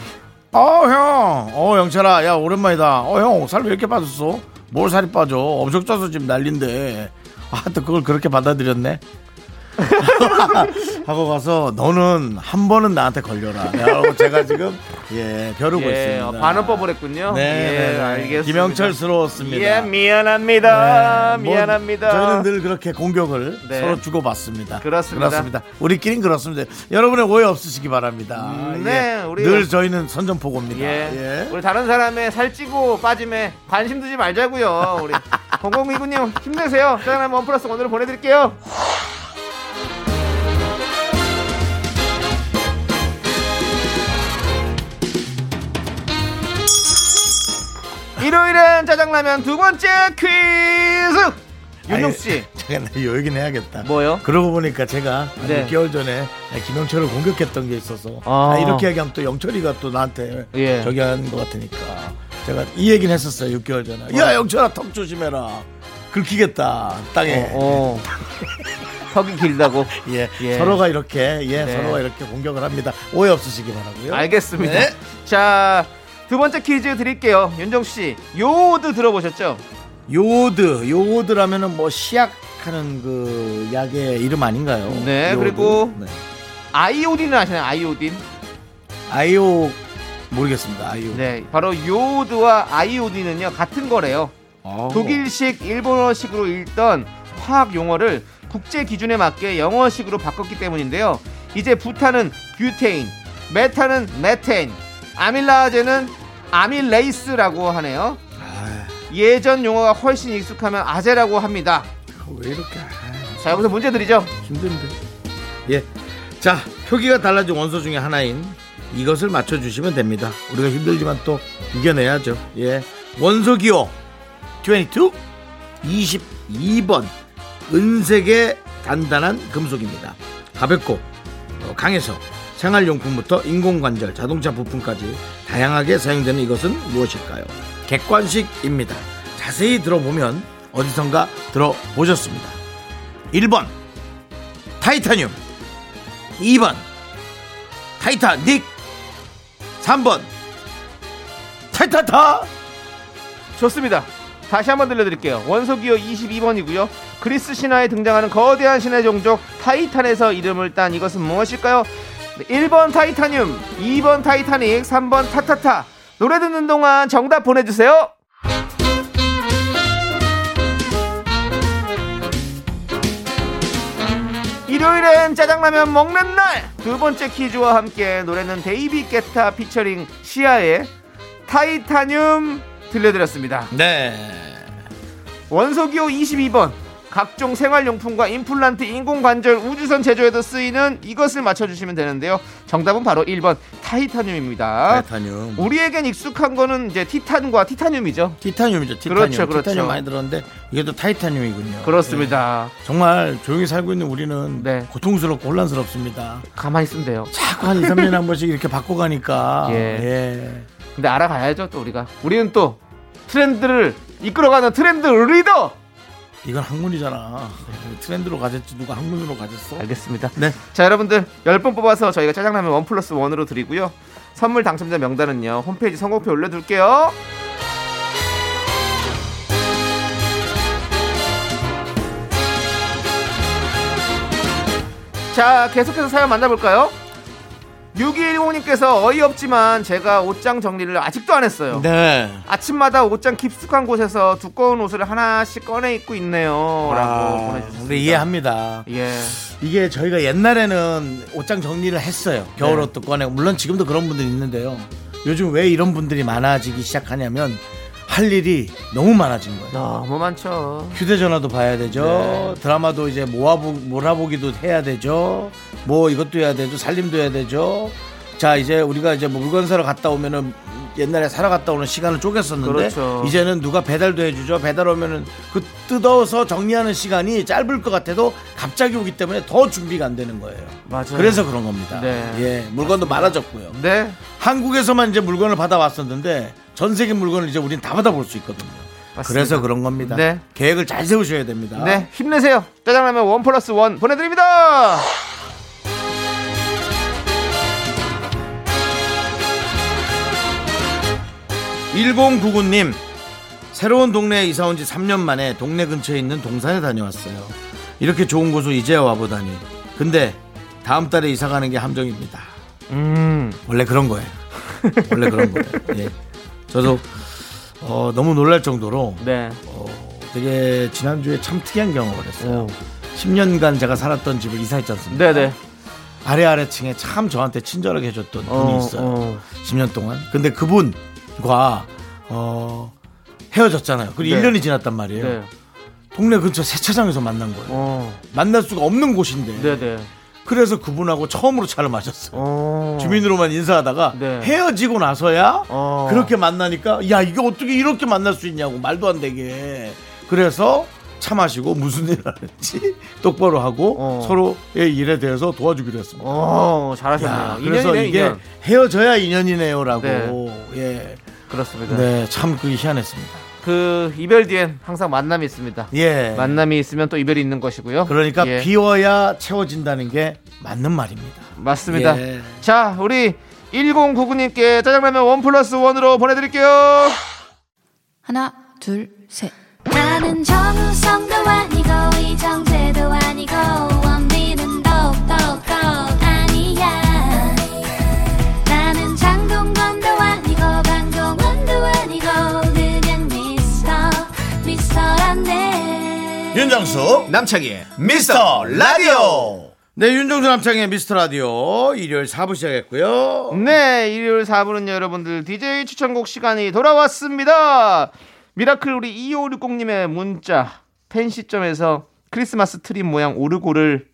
어, 형. 어, 영철아. 야, 오랜만이다. 어, 형. 살 왜 이렇게 빠졌어? 뭘 살이 빠져? 엄청 쪄서 지금 난린데. 아, 또 그걸 그렇게 받아들였네. *laughs* 하고 가서 너는 한 번은 나한테 걸려라. 라고 제가 지금 예, 벼르고 예, 있습니다. 반응법을 했군요. 네, 예, 네, 네. 알겠습니다. 김영철스러웠습니다. 예, 미안합니다. 네, 뭐 미안합니다. 저희는 늘 그렇게 공격을 네. 서로 주고받습니다. 그렇습니다. 우리끼린 그렇습니다. 여러분의 오해 없으시기 바랍니다. 음, 예. 네, 우리- 늘 저희는 선전포고입니다. 예. 예. 우리 다른 사람의 살찌고 빠짐에 관심 두지 말자고요. 우리 *laughs* 공공이구님 힘내세요. 짜장라면 원 플러스 원으로 보내드릴게요. 일요일엔 짜장라면 두 번째 퀴즈. 윤종 씨, 제가 요 얘기는 해야겠다. 뭐요? 그러고 보니까 제가 한 네. 6개월 전에 김영철을 공격했던 게 있어서 아. 아, 이렇게 얘기하면 또 영철이가 또 나한테 예. 저기 하는 것 같으니까 제가 이 얘기는 했었어요 6개월 전에 야 영철아 턱 조심해라 긁히겠다 땅에 어, 어. *laughs* 턱이 길다고. 예, 예. 서로가 이렇게 예 네. 서로가 이렇게 공격을 합니다 오해 없으시기 바라고요 알겠습니다. 네. 자, 두 번째 퀴즈 드릴게요. 윤정 씨, 요오드 들어보셨죠? 요오드 요오드라면은 뭐 시약하는 그 약의 이름 아닌가요 네, 요오드. 그리고 네. 아이오딘을 아시나요? 아이오딘? 아이오 모르겠습니다 아이오 네, 바로 요오드와 아이오딘은요 같은 거래요. 어. 독일식, 일본어식으로 읽던 화학 용어를 국제 기준에 맞게 영어식으로 바꿨기 때문인데요. 이제 부탄은 뷰테인, 메탄은 메테인, 아밀라제는 아밀레이스라고 하네요. 아, 예전 용어가 훨씬 익숙하면 아재라고 합니다. 왜 이렇게 아, 자, 여기서 문제 드리죠. 힘든데. 예. 자, 표기가 달라진 원소 중에 하나인 이것을 맞춰주시면 됩니다. 우리가 힘들지만 또 이겨내야죠. 예. 원소 기호 22, 22번. 은색의 단단한 금속입니다. 가볍고 어, 강해서 생활용품부터 인공관절, 자동차 부품까지 다양하게 사용되는 이것은 무엇일까요? 객관식입니다. 자세히 들어보면 어디선가 들어보셨습니다. 1번 타이타늄 2번 타이타닉 3번 타타타 좋습니다. 다시 한번 들려드릴게요. 원소기호 22번이고요. 그리스 신화에 등장하는 거대한 신의 종족 타이탄에서 이름을 딴 이것은 무엇일까요? 네, 1번 타이타늄, 2번 타이타닉, 3번 타타타. 노래 듣는 동안 정답 보내주세요. 일요일엔 짜장라면 먹는 날 두 번째 퀴즈와 함께 노래는 데이비드 게타 피처링 시아의 타이타늄 들려드렸습니다. 네 원소기호 22번 각종 생활용품과 임플란트 인공관절 우주선 제조에도 쓰이는 이것을 맞춰주시면 되는데요. 정답은 바로 1번 타이타늄입니다. 타이타늄. 우리에겐 익숙한 거는 이제 티탄과 티타늄이죠. 티타늄이죠 티타늄. 그렇죠, 그렇죠. 티타늄 많이 들었는데 이게 또 타이타늄이군요. 그렇습니다. 네. 정말 조용히 살고 있는 우리는 네. 고통스럽고 혼란스럽습니다. 가만히 있으면 돼요. 자꾸 한 2, 3년에 한 번씩 이렇게 바꿔가니까. *laughs* 예. 예. 근데 알아가야죠 또 우리가. 우리는 또 트렌드를 이끌어가는 트렌드 리더 이건 학문이잖아. 트렌드로 가졌지 누가 학문으로 가졌어? 알겠습니다. 네. 자 여러분들 10분 뽑아서 저희가 짜장라면 원 플러스 원으로 드리고요. 선물 당첨자 명단은요 홈페이지 선곡표 올려둘게요. 자 계속해서 사연 만나볼까요 6210님께서 어이없지만 제가 옷장 정리를 아직도 안 했어요 네. 아침마다 옷장 깊숙한 곳에서 두꺼운 옷을 하나씩 꺼내 입고 있네요 라고 아, 보내주셨습니다 이해합니다. 예. 이게 저희가 옛날에는 옷장 정리를 했어요. 겨울 네. 옷도 꺼내고 물론 지금도 그런 분들이 있는데요. 요즘 왜 이런 분들이 많아지기 시작하냐면 할 일이 너무 많아진 거예요. 너무 많죠 휴대전화도 봐야 되죠. 네. 드라마도 이제 모아보, 몰아보기도 해야 되죠. 뭐 이것도 해야 되죠. 살림도 해야 되죠. 자 이제 우리가 이제 뭐 물건 사러 갔다 오면은 옛날에 사러 갔다 오는 시간을 쪼갰었는데 그렇죠. 이제는 누가 배달도 해주죠. 배달 오면은 그 뜯어서 정리하는 시간이 짧을 것 같아도 갑자기 오기 때문에 더 준비가 안 되는 거예요. 맞아요 그래서 그런 겁니다. 네. 예, 물건도 많아졌고요. 네 한국에서만 이제 물건을 받아왔었는데 전 세계 물건을 이제 우린 다 받아볼 수 있거든요. 맞습니다. 그래서 그런 겁니다. 네. 계획을 잘 세우셔야 됩니다. 네, 힘내세요. 짜장라면 원 플러스 원 보내드립니다. 1099님 새로운 동네에 이사 온 지 3년 만에 동네 근처에 있는 동산에 다녀왔어요. 이렇게 좋은 곳을 이제야 와보다니. 근데 다음 달에 이사 가는 게 함정입니다. 음, 원래 그런 거예요. 원래 그런 거예요. 예. 저도 어, 너무 놀랄 정도로 네. 어, 되게 지난주에 참 특이한 경험을 했어요. 오. 10년간 제가 살았던 집을 이사했지 않습니까? 네네. 아래 아래층에 참 저한테 친절하게 해줬던 분이 어, 있어요. 어. 10년 동안. 근데 그분 과 어, 헤어졌잖아요. 그리고 네. 1년이 지났단 말이에요. 네. 동네 근처 세차장에서 만난 거예요. 어. 만날 수가 없는 곳인데. 네네. 그래서 그분하고 처음으로 차를 마셨어요. 어. 주민으로만 인사하다가 네. 헤어지고 나서야 어. 그렇게 만나니까 야 이게 어떻게 이렇게 만날 수 있냐고 말도 안 되게 그래서 차 마시고 무슨 일 하는지 *laughs* 똑바로 하고 어. 서로의 일에 대해서 도와주기로 했습니다. 어, 야, 잘하셨네요. 그래서 인연이네, 이게 인연. 헤어져야 인연이네요라고 네. 예. 그렇습니다. 네, 참 그 희한했습니다. 그 이별 뒤엔 항상 만남이 있습니다. 예. 만남이 있으면 또 이별이 있는 것이고요. 그러니까 예. 비워야 채워진다는 게 맞는 말입니다. 맞습니다. 예. 자, 우리 1099님께 짜장라면 원 플러스 원으로 보내드릴게요. 하나, 둘, 셋. 나는 정우성도 아니고 이정재도 아니고 윤정수 남창희의 미스터 라디오. 네, 윤정수 남창의 미스터 라디오 일요일 4부 시작했고요. 네, 일요일 4부는 여러분들 DJ 추천곡 시간이 돌아왔습니다. 미라클 우리 2560님의 문자 팬시점에서 크리스마스 트리 모양 오르골을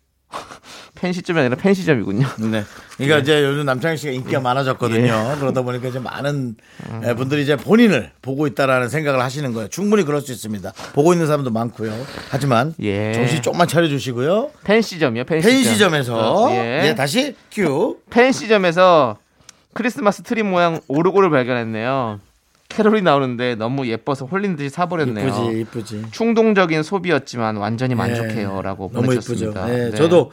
팬시점이 아니라 팬시점이군요. *laughs* 네. 그러니까 이제 요즘 남창희 씨가 인기가 많아졌거든요. 그러다 보니까 이제 많은 에, 분들이 이제 본인을 보고 있다라는 생각을 하시는 거예요. 충분히 그럴 수 있습니다. 보고 있는 사람도 많고요. 하지만 예. 정신 조금만 차려주시고요. 팬시점이요. 팬시점. 팬시점에서 예. 예, 다시 큐. 팬시점에서 크리스마스 트리 모양 오르골을 발견했네요. 캐롤이 나오는데 너무 예뻐서 홀린 듯이 사버렸네요. 이쁘지, 이쁘지. 충동적인 소비였지만 완전히 만족해요라고 예, 너무 이쁘죠. 보내주셨습니다. 예, 네. 저도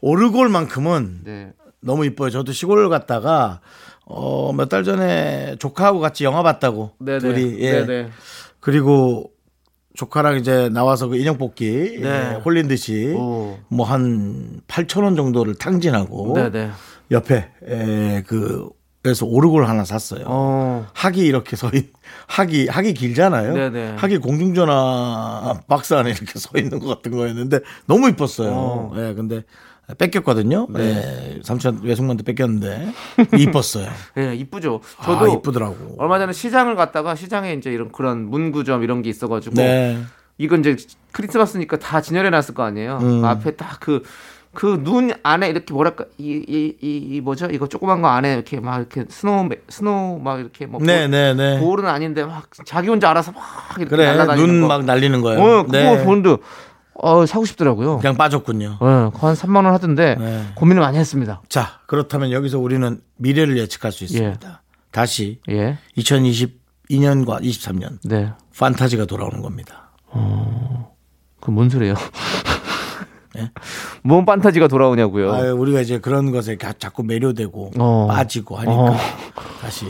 오르골만큼은 네. 너무 이뻐요. 저도 시골 갔다가 어, 몇 달 전에 조카하고 같이 영화 봤다고. 네네. 둘이. 예. 네네. 그리고 조카랑 이제 나와서 그 인형 뽑기 네. 예, 홀린 듯이 오. 뭐 한 8천 원 정도를 탕진하고 네네. 옆에 에, 그 그래서 오르골 하나 샀어요. 어. 학이 이렇게 서 있, 학이 학이 길잖아요. 네네. 학이 공중전화 박스 안에 이렇게 서 있는 것 같은 거였는데 너무 이뻤어요. 어. 예, 근데 뺏겼거든요. 예, 삼촌 외숙모한테 뺏겼는데 이뻤어요. *laughs* 예, 이쁘죠. 저도 아, 이쁘더라고. 얼마 전에 시장을 갔다가 시장에 이제 이런 그런 문구점 이런 게 있어가지고 네. 이건 이제 크리스마스니까 다 진열해 놨을 거 아니에요. 음. 앞에 딱 그 그 눈 안에 이렇게 뭐랄까 이 이 이 뭐죠? 이거 조그만 거 안에 이렇게 막 이렇게 snow snow 막 이렇게 뭐 네, 네, 네. 볼은 아닌데 막 자기 혼자 알아서 막 이렇게 그래. 날아다니는 눈 거. 막 날리는 거예요. 어, 그거 네. 보는데 어 사고 싶더라고요. 그냥 빠졌군요. 예, 그거 한 3만 원 하던데 네. 고민을 많이 했습니다. 자, 그렇다면 여기서 우리는 미래를 예측할 수 있습니다. 다시 예. 2022년과 23년 네. 판타지가 돌아오는 겁니다. 그 뭔 소리예요? 예? 뭔 판타지가 돌아오냐고요. 아유, 우리가 이제 그런 것에 가- 자꾸 매료되고 어. 빠지고 하니까 어. 다시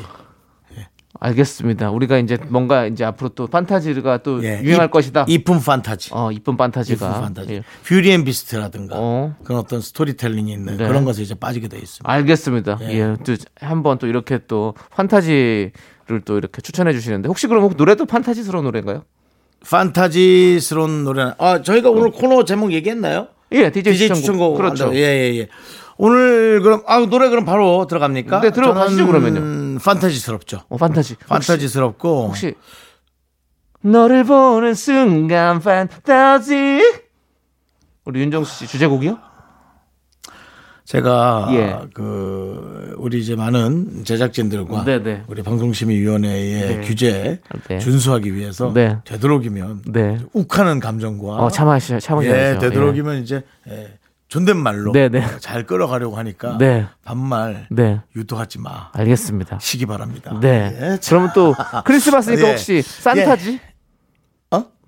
알겠습니다. 우리가 이제 뭔가 이제 앞으로 또 판타지가 또 예, 유행할 이- 것이다. 이쁜 판타지. 어, 이쁜 판타지가. 이쁜 판타지. 예. Beauty and Beast라든가 어. 그런 어떤 스토리텔링이 있는 네. 그런 것에 이제 빠지게 돼 있습니다. 알겠습니다. 예. 예. 또 한번 또 이렇게 또 판타지를 또 이렇게 추천해 주시는데 혹시 그럼 노래도 판타지스러운 노래인가요? 판타지스러운 노래는 아 저희가 오늘 코너 제목 얘기했나요? 예, DJ, DJ 추천곡. 추천곡 그렇죠. 한다고. 예, 예, 예. 오늘 그럼 아 노래 그럼 바로 들어갑니까? 네, 들어가시죠, 그러면요. 판타지스럽죠. 어, 판타지. 혹시, 판타지스럽고 혹시 너를 보는 순간 판타지 우리 윤정수 씨 주제곡이요? 제가 예. 그 우리 이제 많은 제작진들과 네네. 우리 방송심의위원회의 네. 규제 네. 준수하기 위해서 네. 되도록이면 네. 욱하는 감정과 어, 참아시 참으셔야죠. 예, 되도록이면 이제 예, 존댓말로 네네. 잘 끌어가려고 하니까 네. 반말 네. 유도하지 마 알겠습니다. 시기 바랍니다. 네. 예, 자, 그러면 또 크리스마스니까 *laughs* 예. 혹시 산타지?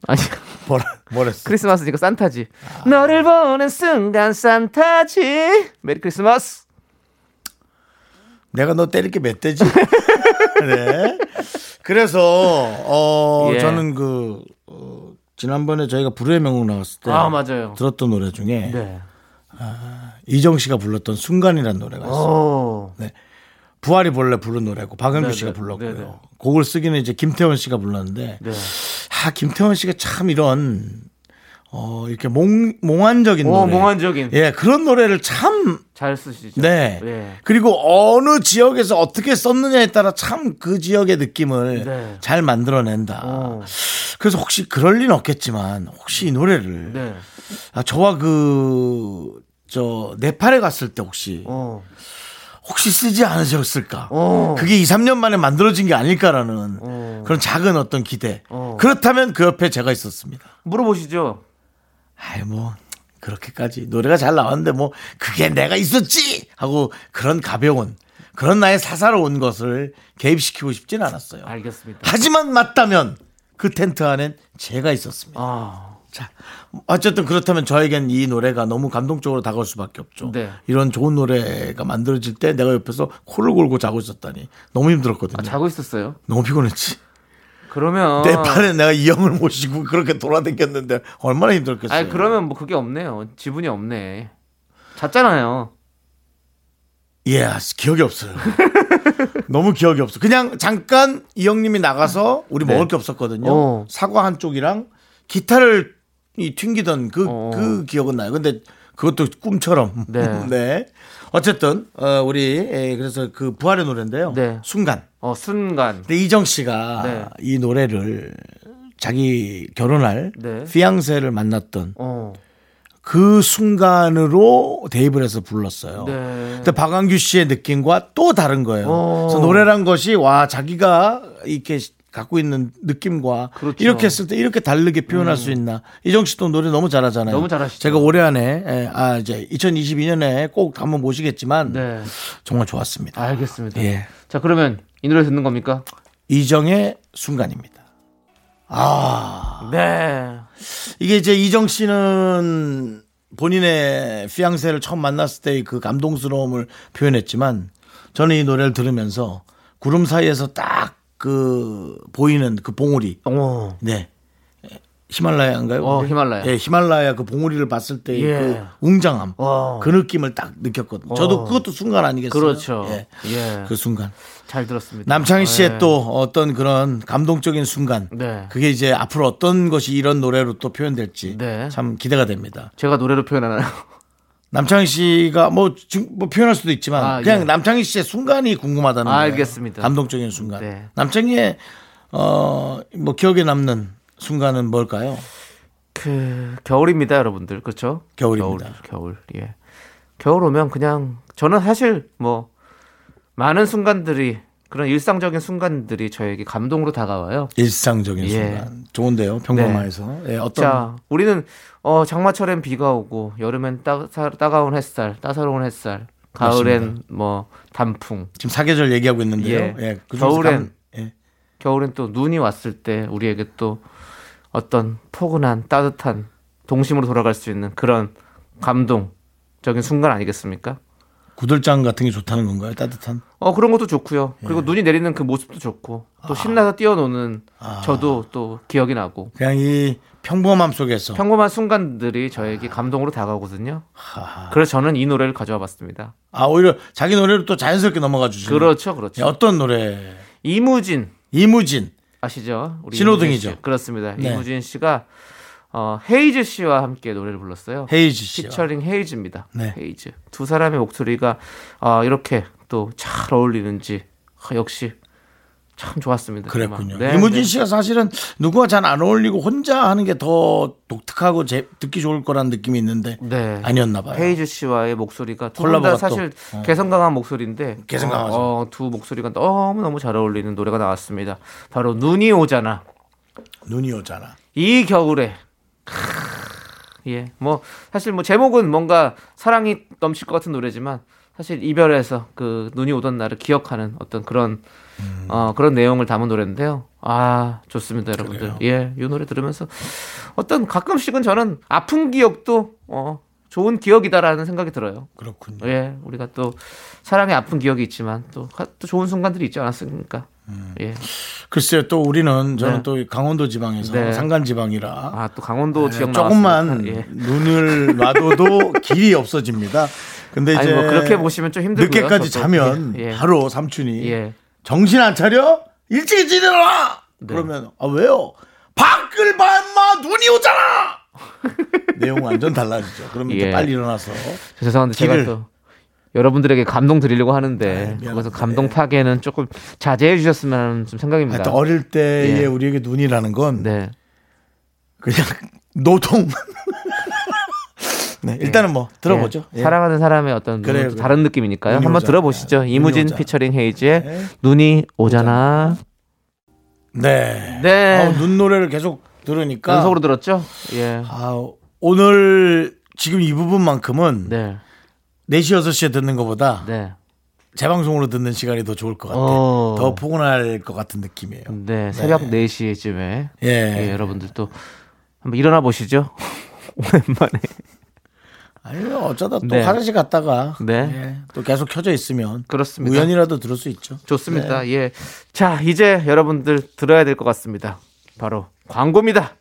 어? 아니 뭐라 뭐랬어? 크리스마스니까 산타지. 너를 보는 순간 산타지. 메리 크리스마스. 내가 너 때릴 게 몇 대지? *laughs* 네. 그래서 어 예. 저는 그 어, 지난번에 저희가 불후의 명곡 나왔을 때 아 맞아요. 들었던 노래 중에 네. 이정 씨가 불렀던 순간이라는 노래가 있어요. 오. 부활이 본래 부른 노래고 박은규 네, 씨가 네, 불렀고요. 네, 네. 곡을 쓰기는 이제 김태원 씨가 불렀는데 네. 아 김태원 씨가 참 이런 어 이렇게 몽 몽환적인 오 노래 몽환적인. 예 그런 노래를 참 잘 쓰시죠. 네. 예. 그리고 어느 지역에서 어떻게 썼느냐에 따라 참 그 지역의 느낌을 네. 잘 만들어낸다. 어. 그래서 혹시 그럴 리는 없겠지만 혹시 이 노래를 네. 아, 저와 그, 저, 네팔에 갔을 때 혹시, 어. 혹시 쓰지 않으셨을까? 어. 그게 2, 3년 만에 만들어진 게 아닐까라는 어. 그런 작은 어떤 기대. 어. 그렇다면 그 옆에 제가 있었습니다. 물어보시죠. 아이, 뭐, 그렇게까지. 노래가 잘 나왔는데 뭐, 그게 내가 있었지! 하고 그런 가벼운, 그런 나의 사사로운 것을 개입시키고 싶진 않았어요. 알겠습니다. 하지만 맞다면 그 텐트 안엔 제가 있었습니다. 아. 자, 어쨌든 그렇다면 저에겐 이 노래가 너무 감동적으로 다가올 수밖에 없죠. 네. 이런 좋은 노래가 만들어질 때 내가 옆에서 코를 골고 자고 있었다니 너무 힘들었거든요. 아, 자고 있었어요. 너무 피곤했지. 그러면 내 팔에 내가 이 형을 모시고 그렇게 돌아다녔는데 얼마나 힘들었겠어요. 아니 그러면 뭐 그게 없네요. 지분이 없네. 잤잖아요. 예, 기억이 없어요. *laughs* 너무 기억이 없어. 그냥 잠깐 이 형님이 나가서 우리 네. 먹을 게 없었거든요. 어. 사과 한 쪽이랑 기타를 이 튕기던 그, 어. 그 기억은 나요. 근데 그것도 꿈처럼. *laughs* 네. 네. 어쨌든, 어, 우리, 에, 그래서 그 부활의 노래인데요. 네. 순간. 어 순간. 근데 이정 씨가 네. 이 노래를 자기 결혼할 네. 피앙세를 만났던 어. 그 순간으로 대입을 해서 불렀어요. 네. 근데 박완규 씨의 느낌과 또 다른 거예요. 어. 그래서 노래란 것이 와 자기가 이렇게 갖고 있는 느낌과 그렇죠. 이렇게 했을 때 이렇게 다르게 표현할 수 있나. 이정 씨도 노래 너무 잘하잖아요. 너무 잘하시죠. 제가 올해 안에 에, 아 이제 2022년에 꼭 한번 모시겠지만 네. 정말 좋았습니다. 알겠습니다. 예. 자 그러면 이 노래 듣는 겁니까? 이정의 순간입니다. 아, 네. 이게 이제 이정 씨는 본인의 피앙세를 처음 만났을 때의 그 감동스러움을 표현했지만 저는 이 노래를 들으면서 구름 사이에서 딱 그 보이는 그 봉우리. 오. 네. 히말라야인가요? 어? 히말라야. 예, 히말라야 그 봉우리를 봤을 때 예. 그 웅장함. 어. 그 느낌을 딱 느꼈거든요. 저도 그것도 순간 아니겠어요? 그렇죠. 예. 예. 그 순간. 잘 들었습니다. 남창희 씨의 예. 또 어떤 그런 감동적인 순간. 네. 그게 이제 앞으로 어떤 것이 이런 노래로 또 표현될지 네. 참 기대가 됩니다. 제가 노래로 표현하나요? 남창희 씨가 뭐, 뭐 표현할 수도 있지만 아, 그냥 예. 남창희 씨의 순간이 궁금하다는 아, 거예요. 알겠습니다. 감동적인 순간. 네. 남창희의 어, 뭐 기억에 남는 순간은 뭘까요? 그 겨울입니다, 여러분들. 그렇죠? 겨울입니다. 겨울, 겨울. 예. 겨울 오면 그냥 저는 사실 뭐 많은 순간들이 그런 일상적인 순간들이 저에게 감동으로 다가와요. 일상적인 예. 순간. 좋은데요. 평범해서. 예, 어떤 자, 우리는 어 장마철엔 비가 오고 여름엔 따, 사- 따가운 햇살, 따사로운 햇살, 가을엔 뭐 단풍, 지금 사계절 얘기하고 있는데요. 예. 예. 그중에서 겨울엔 감- 예. 겨울엔 또 눈이 왔을 때 우리에게 또 어떤 포근한 따뜻한 동심으로 돌아갈 수 있는 그런 감동적인 순간 아니겠습니까? 구들장 같은 게 좋다는 건가요? 따뜻한? 어 그런 것도 좋고요. 그리고 예. 눈이 내리는 그 모습도 좋고 아. 또 신나서 뛰어노는 저도 또 기억이 나고 그냥 이 평범함 속에서 평범한 순간들이 저에게 감동으로 다가오거든요. 그래서 저는 이 노래를 가져와 봤습니다. 아 오히려 자기 노래로 또 자연스럽게 넘어가 주시는 그렇죠, 그렇죠. 예, 어떤 노래? 이무진 이무진 아시죠? 우리 신호등이죠. 이무진 씨. 그렇습니다. 네. 이무진 씨가 어, 헤이즈 씨와 함께 노래를 불렀어요. 헤이즈 씨와 피처링 헤이즈입니다. 네. 헤이즈 두 사람의 목소리가 어, 이렇게 또 잘 어울리는지 아, 역시 참 좋았습니다. 그랬군요. 네, 이무진 네. 씨가 사실은 누구와 잘 안 어울리고 혼자 하는 게 더 독특하고 제, 듣기 좋을 거란 느낌이 있는데 네. 아니었나 봐요. 헤이즈 씨와의 목소리가 두 콜라보가 분다 사실 또, 어. 개성 강한 목소리인데 개성 강하죠. 어, 어, 두 목소리가 너무 너무 잘 어울리는 노래가 나왔습니다. 바로 눈이 오잖아. 눈이 오잖아. 이 겨울에 크, 예, 뭐 사실 뭐 제목은 뭔가 사랑이 넘칠 것 같은 노래지만 사실 이별에서 그 눈이 오던 날을 기억하는 어떤 그런 음. 어 그런 내용을 담은 노래인데요. 아 좋습니다, 여러분들. 그래요. 예, 이 노래 들으면서 어떤 가끔씩은 저는 아픈 기억도 어 좋은 기억이다라는 생각이 들어요. 그렇군요. 예, 우리가 또 사랑의 아픈 기억이 있지만 또, 가- 또 좋은 순간들이 있지 않았습니까? 음. 예. 글쎄요, 또 우리는 저는 네. 또 강원도 지방에서 네. 산간 지방이라 아, 또 강원도 지역 네, 조금만 나왔으니까. 예. 눈을 놔둬도 길이 없어집니다. 근데 이제 뭐 그렇게 보시면 좀 힘들고요. 늦게까지 저도. 자면 예, 예. 바로 삼촌이 예. 정신 안 차려? 일찍 일어나! 네. 그러면 아 왜요? 밖을 봐 인마 눈이 오잖아! *laughs* 내용 완전 달라지죠. 그러면 예. 빨리 일어나서 죄송한데 제가 또 여러분들에게 감동 드리려고 아, 하는데 미안합니다. 거기서 감동 파괴는 조금 자제해 주셨으면 하는 좀 생각입니다. 하여튼 어릴 때의 예. 우리에게 눈이라는 건 네. 그냥 노동. 네, 일단은 뭐 들어보죠. 예. 예. 사랑하는 사람의 어떤 또 그래요. 다른 느낌이니까요. 한번 오잖아. 들어보시죠. 눈이 이무진. 피처링 헤이즈의 네. 눈이 오잖아. 네. 네. 아우, 눈 노래를 계속 들으니까 연속으로 들었죠? 예. 아, 오늘 지금 이 부분만큼은 네. 4시 6시에 듣는 것보다 네. 재방송으로 듣는 시간이 더 좋을 것 같아. 어. 더 포근할 것 같은 느낌이에요. 네. 새벽 4시쯤에 예. 예, 여러분들 또 한번 일어나 보시죠. *laughs* 오랜만에. 아니 어쩌다 또 네. 화장실 갔다가 네. 예, 또 계속 켜져 있으면 그렇습니다. 우연이라도 들을 수 있죠. 좋습니다. 네. 예. 자, 이제 여러분들 들어야 될 것 같습니다. 바로 광고입니다.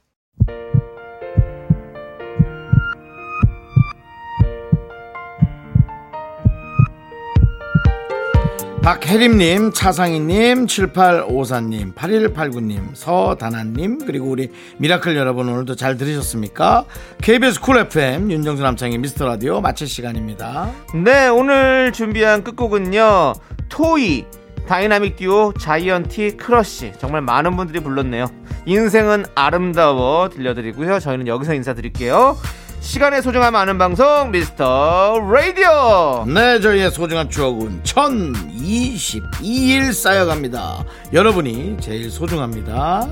박혜림님, 차상희님, 7854님, 8189님, 서다나님, 그리고 우리 미라클 여러분 오늘도 잘 들으셨습니까? KBS 쿨 FM, 윤정수 남창의 미스터 라디오 마칠 시간입니다. 네, 오늘 준비한 끝곡은요. 토이 다이나믹 듀오 자이언티 크러쉬 정말 많은 분들이 불렀네요. 인생은 아름다워 들려드리고요. 저희는 여기서 인사드릴게요. 시간의 소중함 아는 방송 미스터 라디오. 네, 저희의 소중한 추억은 1022일 쌓여갑니다. 여러분이 제일 소중합니다.